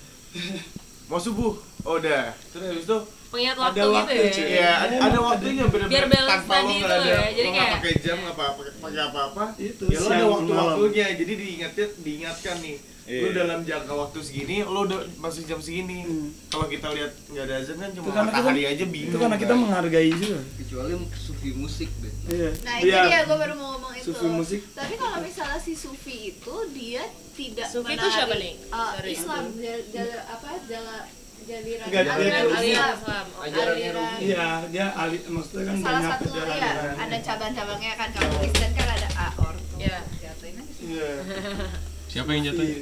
mau subuh. Oh udah. Terus habis itu Pengingat Ada waktu waktu, gitu cuy. ya. ya ada, ada waktunya Biar bener-bener balance tadi itu ada ya. Jadi kayak- pakai jam apa pakai apa-apa Itu, ya lo ada siang waktu malam. waktunya jadi diingetin diingatkan nih lo Iya. dalam jangka waktu segini lo udah masih jam segini Hmm. kalau kita lihat nggak ada azan kan cuma Itu kita- matahari aja bingung itu karena kita kan. menghargai juga Kecuali sufi musik deh. iya Nah itu Iya. dia gue baru mau ngomong itu. Sufi musik. Tapi kalau misalnya si Sufi itu dia tidak Sufi itu menarik, siapa nih? uh, Sorry. Islam, jala, jala, apa jala jaliran Enggak, aliran Islam. Ajarannya iya dia ali maksudnya kan Salah banyak satu ya ada cabang-cabangnya kan kalau Kristen kan ada aor. Iya. Jatuhin aja. iya Siapa yang jatuh? Iya.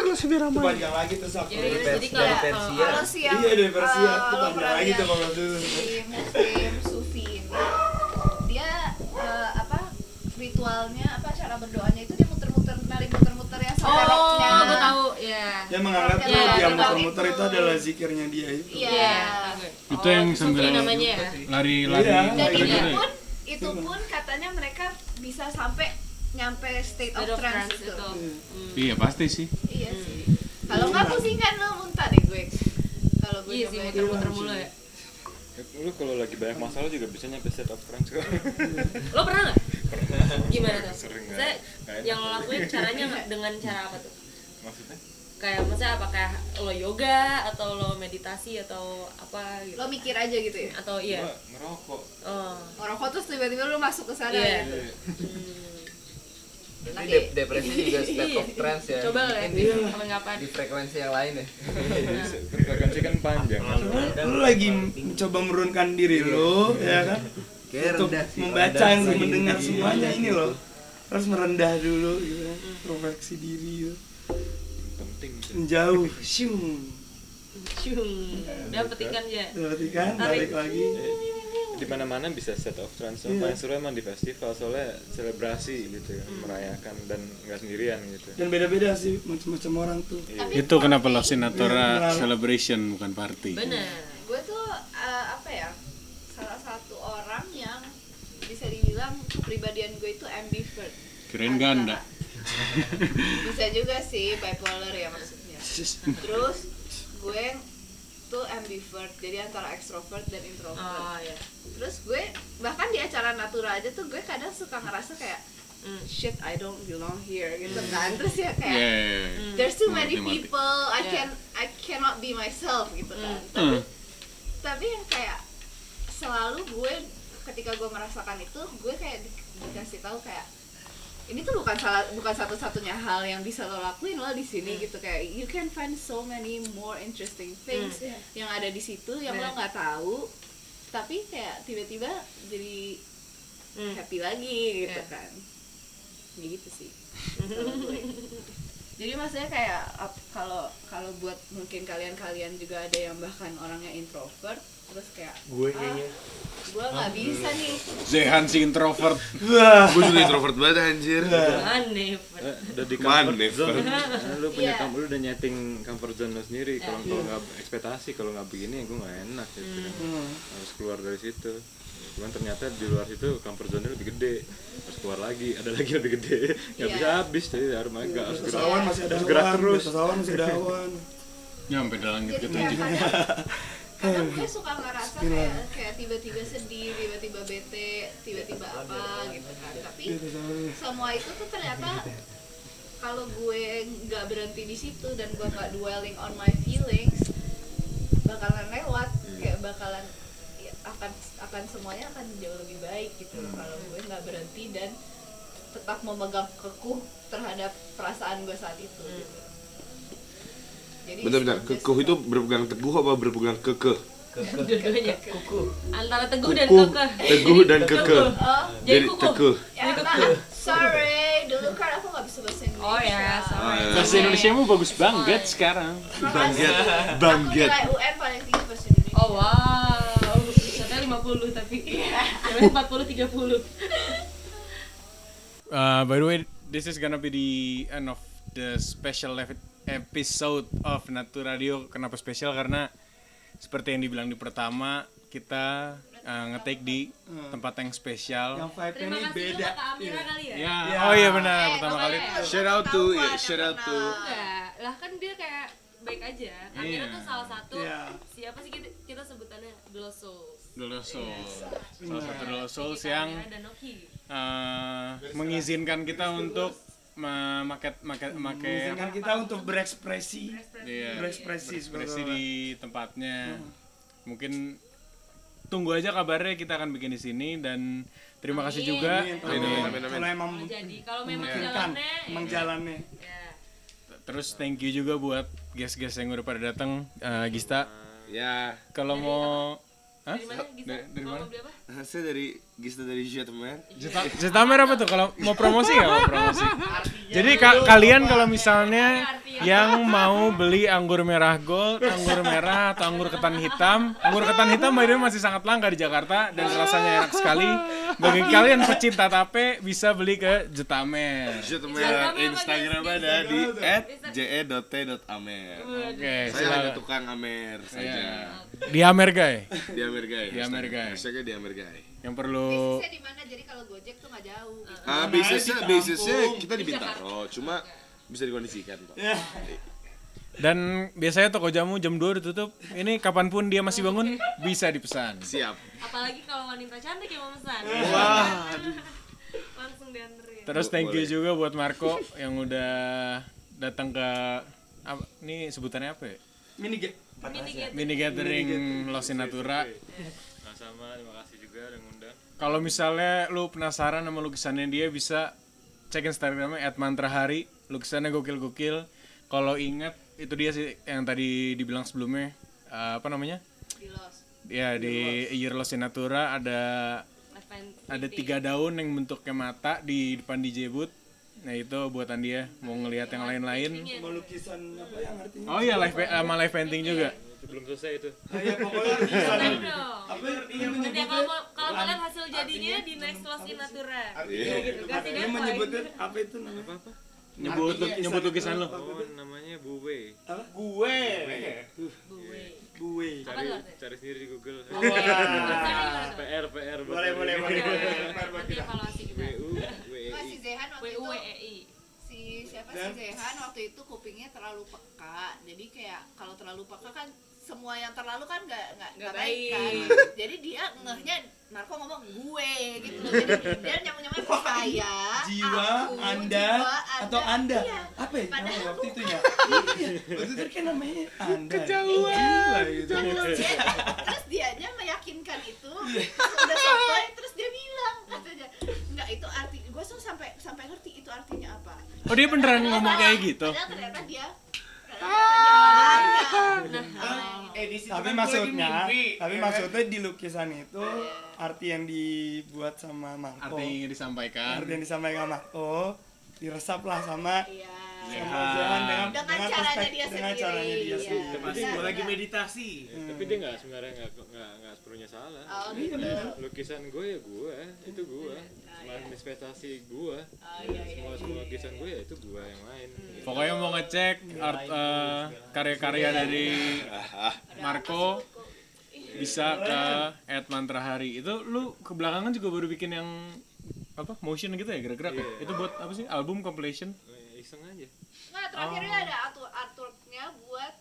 Gelas biar itu aman. panjang lagi sak Jadi, Dari jadi Persia. kalau Dari kalau- Persia. Kalau si yang iya dari Persia uh, itu lo panjang pernah lagi lihat tuh kalau tuh si muslim sufi ini dia uh, apa ritualnya apa cara berdoanya itu dia muter-muter narik muter-muter yang sampai Oh, gue tahu. Ya. dia menganggap Iya, tuh dia iya, muter-muter itu. itu adalah zikirnya dia itu iya Itu yang Sufi sambil namanya ya. lari-lari. Iya. dan gitu itu ya? pun itu pun katanya mereka bisa sampai nyampe state of of trance itu itu. Iya pasti sih. iya sih kalau nggak pusing kan lo muntah deh gue kalau gue Iya sih muter-muter mulu ya. Lu kalau lagi banyak masalah juga bisa nyampe set of trance kok Lo pernah nggak? Gimana tuh? Sering enak. yang lo lakuin caranya dengan cara apa tuh? maksudnya Kayak maksudnya apa kayak lo yoga atau lo meditasi atau apa gitu? lo mikir aja gitu ya Atau iya. gua ngerokok Oh. ngerokok terus tiba-tiba lo masuk ke sana Iya. gitu Berarti Nanti- dep- depresi juga state of trance ya. Coba lah Mungkin ya, di, kalau kapan? di frekuensi yang lain ya. frekuensi kan panjang lu lagi mencoba menurunkan diri lu ya kan untuk membaca sih. mendengar Iya. semuanya ini loh harus merendah dulu gitu kan introspeksi diri gitu. penting menjauh syung Cium. Dapet ikan ya. dapat ikan balik lagi di mana mana bisa set of trance Iya. paling seru emang di festival soalnya selebrasi gitu ya merayakan dan nggak sendirian gitu dan beda-beda sih macam-macam orang tuh Itu kenapa Losinatura Iya, celebration bukan party. Bener. gue tuh eh, apa ya salah satu orang yang bisa dibilang kepribadian gue itu ambivert Kirain ganda. bisa juga sih bipolar ya maksudnya terus gue tuh ambivert jadi antara extrovert dan introvert Oh ya. terus gue bahkan di acara natura aja tuh gue kadang suka ngerasa kayak Hmm. shit I don't belong here gitu kan terus ya kayak Yeah. there's too many people I Yeah. can I cannot be myself gitu kan Hmm. tapi Hmm. tapi yang kayak selalu gue ketika gue merasakan itu gue kayak di- dikasih tahu kayak ini tuh bukan salah bukan satu-satunya hal yang bisa lo lakuin lo di sini gitu kayak you can find so many more interesting things Hmm. yang ada di situ yang lo Bener. nggak tahu tapi kayak tiba-tiba jadi Hmm. happy lagi gitu Yeah. kan ya gitu sih jadi maksudnya kayak kalau kalau buat mungkin kalian-kalian juga ada yang bahkan orangnya introvert terus kayak Gue ah, kayaknya. gue nggak bisa nih Zehan si introvert. gue juga introvert banget anjir Aneh. Eh, udah di comfort zone lu punya Iya. kam- lu udah nyeting comfort zone lu sendiri kalau Iya. kalau nggak ekspektasi kalau nggak begini ya gue nggak enak gitu kan. Hmm. harus keluar dari situ cuman ternyata di luar situ comfort zone lebih gede harus keluar lagi ada lagi lebih gede nggak Iya. bisa habis jadi harus nggak harus gerak masih ada harus gerak awan terus masih ada awan Nyampe dalam jadi gitu. kadang gue suka ngerasa kayak kayak tiba-tiba sedih tiba-tiba bete tiba-tiba apa gitu kan. Tapi Di atas awan. semua itu tuh ternyata kalau gue nggak berhenti di situ dan gue nggak dwelling on my feelings bakalan lewat kayak bakalan ya, akan akan semuanya akan jauh lebih baik gitu kalau gue nggak berhenti dan tetap memegang kekuh terhadap perasaan gue saat itu gitu. Jadi just kekuh itu berpegang teguh apa berpegang kekeh? Dua-duanya. Antara teguh dan kekeh. teguh dan kekeh. Oh, Jadi Jadi kukuh. teguh. ya nah, sorry, dulu kan aku nggak bisa bahasa Indonesia. Oh ya, sorry. Ah, Bahasa Indonesia mu bagus banget sekarang. Bangget, Aku bangget. nilai UN paling tinggi bahasa Indonesia. Oh wow. Katanya 50 tapi. Katanya 40 30. Uh, by the way, this is gonna be the end of the special episode of Natu Radio. Kenapa spesial? Karena seperti yang dibilang di pertama, kita uh, ngetik di tempat yang spesial. yang vibe Terima ini kasih beda kali ya. Ya, Ya. oh iya benar Eh, pertama kali. boleh. Shout out to, ya, shout out to. Enggak, lah kan dia kayak baik aja. Amira Iya. tuh salah satu Iya. siapa sih kita, kita sebutannya Dolo Souls. Dolo Souls. Iya. Salah satu Dolo Souls yang Amira dan Noki. uh, mengizinkan kita untuk memaket maket make mengizinkan kita untuk berekspresi Iya, berekspresi berekspresi sebetulnya. di tempatnya. Mungkin tunggu aja kabarnya kita akan bikin di sini dan terima kasih juga. Amin, Amin, amin, amin, amin. kalau emang jadi kalau memang memungkinkan jalannya emang ya. jalannya Ya. Terus thank you juga buat guest-guest yang udah pada datang. Eh, Gista, Ya, kalau mau Hah? Dari mana gitu? Dari, dari mana? saya dari Gista dari Jetman. Zeta- Zetamer apa tuh kalau mau promosi nggak mau promosi? Jadi ka- kalian kalau misalnya yang mau beli anggur merah gold, anggur merah atau anggur ketan hitam, anggur ketan hitam by the way masih sangat langka di Jakarta dan rasanya enak sekali. Bagi kalian pecinta tape bisa beli ke Jetamer. Apa, Instagram ada di @je.t.amer. Oke, Saya hanya tukang Amer saja. Di Amer guys. Di Amer guys. Di Amer, guys. Hashtagnya di Amer guys. Yang perlu Bisnisnya di mana? Jadi kalau Gojek tuh nggak jauh. Gitu. Ah, bisnisnya bisnisnya kita di Bintaro, cuma bisa dikondisikan kok. Dan biasanya toko jamu jam 2 ditutup. Ini kapan pun dia masih bangun bisa dipesan. Siap. Apalagi kalau wanita cantik yang mau pesan. Wah, Langsung dianterin. Terus thank you juga buat Marco yang udah datang ke apa, ini sebutannya apa ya? mini Mini get. Mini gathering Losinatura. nah sama terima kasih juga udah ngundang Kalau misalnya lu penasaran sama lukisannya dia bisa cek Instagramnya @mantrahari. Lukisannya gokil-gokil. Kalau ingat itu dia sih yang tadi dibilang sebelumnya eh, apa namanya? Di los. Ya di Year Losinatura ada pen- ada painting. tiga daun yang bentuknya mata di depan DJ booth. Nah itu buatan dia. Mau ngelihat yang lain-lain. Mau lukisan apa yang artinya? Oh iya live sama live painting juga. Itu belum selesai itu. Ah, iya, pokoknya Ceritain dong. apa Nanti menyebutnya kalau kalau mau lihat hasil jadinya di next Lost in Natura. Iya. Gitu, kasih apa itu namanya? Apa? Nyebut Artinya nyebut lukisan lo. apa? Oh, namanya Buwe. Apa? Gue. Buwe. Buwe. Apa Cari cari sendiri di Google. PR PR Boleh, boleh, boleh, boleh. Nanti evaluasi kita. WU WEI. Nggak, si Zehan waktu W itu U E I. si siapa si Zehan waktu itu kupingnya terlalu peka jadi kayak kalau terlalu peka kan semua yang terlalu kan nggak nggak Nggak nggak baik kan jadi dia ngehnya Marco ngomong gue gitu loh jadi dia nyamuk nyamuk saya Jiwa aku, Anda jiwa atau Anda? Iya. Apa ya? Padahal Nama waktu itu ya? bukan. Iya. Waktu itu kan namanya Anda. Kejauhan. Gitu. terus dia terus dianya meyakinkan itu terus udah sampai terus dia bilang katanya enggak itu arti gue tuh sampai sampai ngerti itu artinya apa Oh dia beneran ngomong kayak gitu. padahal ternyata dia dia Eh Tapi kan maksudnya, mimpi, tapi ya kan? maksudnya di lukisan itu arti yang dibuat sama Marco. Arti yang ingin disampaikan. Arti yang disampaikan Marco diresap lah sama iya dengan dengan dengan caranya dia dengan sendiri caranya dia iya. sendiri. Iya, gue lagi iya. meditasi. Tapi dia nggak sebenarnya nggak nggak nggak sepenuhnya salah. oh gitu Lukisan gue ya gue, itu gue. Manifestasi gue. oh iya iya Semua semua lukisan gue ya itu gue yang lain. Pokoknya mau ngecek art eh, karya-karya dari Marco bisa ke Ed Mantrahari. Itu lu ke belakangan juga baru bikin yang apa motion gitu ya gerak-gerak ya? Itu buat apa sih album compilation? Eh, Iseng aja. nggak terakhirnya Oh. ada artwork artworknya buat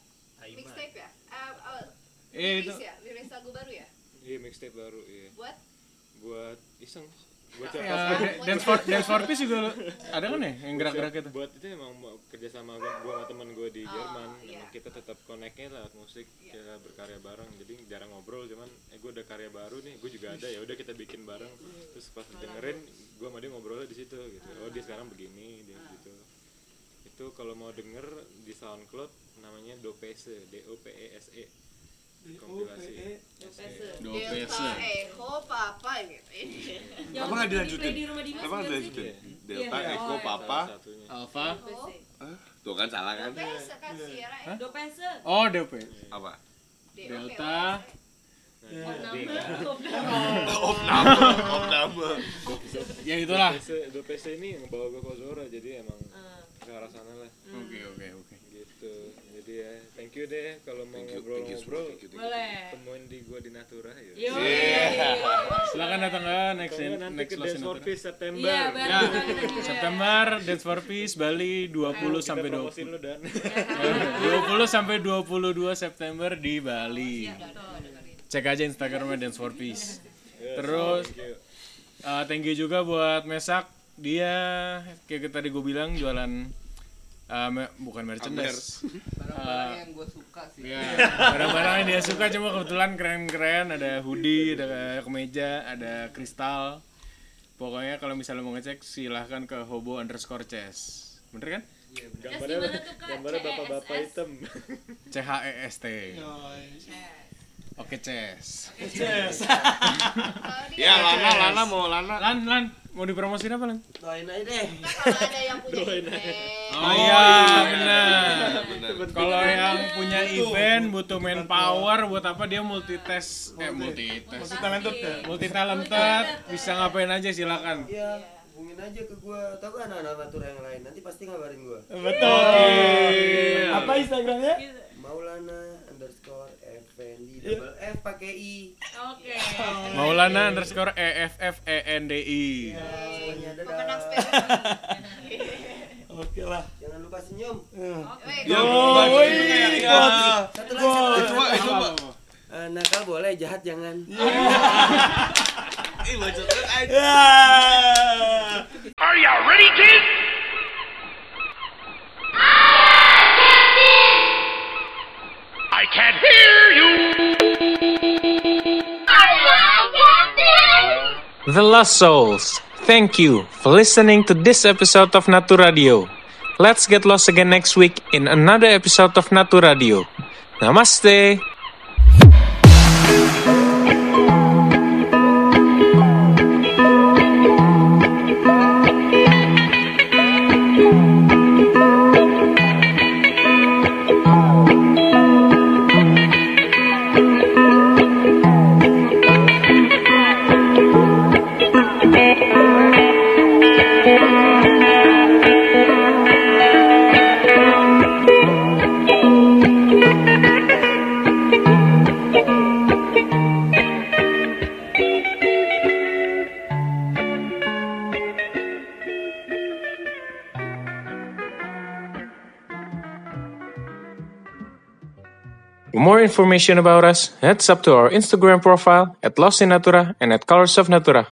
mixtape ya eh eh, Eh rilis itu ya rilis lagu baru ya Iya mixtape baru iya. buat Buat iseng. Buat Ya, siapa? ya, dance for dance for peace juga ada kan ya yang gerak-gerak itu? buat itu emang kerja sama gue gua sama temen gue di Oh, Jerman. iya. emang kita tetap connectnya lewat musik kita berkarya bareng. Jadi jarang ngobrol cuman eh gue ada karya baru nih gue juga ada ya udah kita bikin bareng. Terus pas dengerin gue sama dia ngobrolnya di situ gitu. Oh dia sekarang begini dia gitu. Itu kalau mau denger di SoundCloud namanya Dopese D O P E S E kompilasi Dua Delta Echo apa gitu Apa nggak di dilanjutin? Apa nggak dilanjutin? Delta, Iya. Eko, Oh, Papa. Alpha. Oh, Tuh kan salah kan? Dopese kan ya. Oh DP. Apa? Delta. Oh, of nama. Ya itulah. Dopese, ini ngebawa gue ke Zora jadi emang Eh, ke arah sana lah Oke oke oke. gitu jadi ya thank you deh kalau mau ngobrol-ngobrol. Boleh. temuin di gua di Natura ya Yo. Silakan datang ke next Kalau nggak nanti next in Dance for. Peace September Iya, Ya, bareng kita juga. September Dance for Peace Bali 20 sampai Kita promosiin 20 lu dan 20 sampai 22 September di Bali. Iya, betul. Cek aja Instagramnya Dance for Peace. Ya, Terus thank you. uh, thank you juga buat Mesak. Dia kayak tadi gue bilang jualan me- bukan merchandise. Barang-barang yang gue suka sih. Ya, barang-barang yang dia suka cuma kebetulan keren-keren ada hoodie, ada kemeja, ada kristal. Pokoknya kalau misalnya mau ngecek silahkan ke hobo underscore chess. Bener kan? gambarnya tuh, Kak? gambarnya bapak-bapak CESS? hitam C H E S T. Oke chess. Ya, Lana, Lana mau Lana. Lan, Lan, mau dipromosiin apa Lan? Doain aja deh. kalau ada yang punya event Oh, iya, benar. Benar. Kalau yang punya event butuh manpower buat apa dia multitask eh multitask. Multi talented ya? Multi talented, bisa ngapain aja silakan. Iya, hubungin aja ke gua. Tahu kan anak-anak yang lain. Nanti pasti ngabarin gua. Betul. Apa Instagramnya? Maulana underscore Effendi double F pakai I. Oke. Maulana underscore E F F E N D I. Semuanya pemenang. Oke lah. Jangan lupa senyum. Weh, Ya, Oh, ya. quotes. Satu lagi, lagi. Coba, eh, coba. Eh, nakal boleh, jahat jangan. Ih, baca tuh aja. Ya. The Lost Souls. Thank you for listening to this episode of Natu Radio. Let's get lost again next week in another episode of Natu Radio. Namaste. Information about us, heads up to our Instagram profile at Lost in Natura and at Colors of Natura.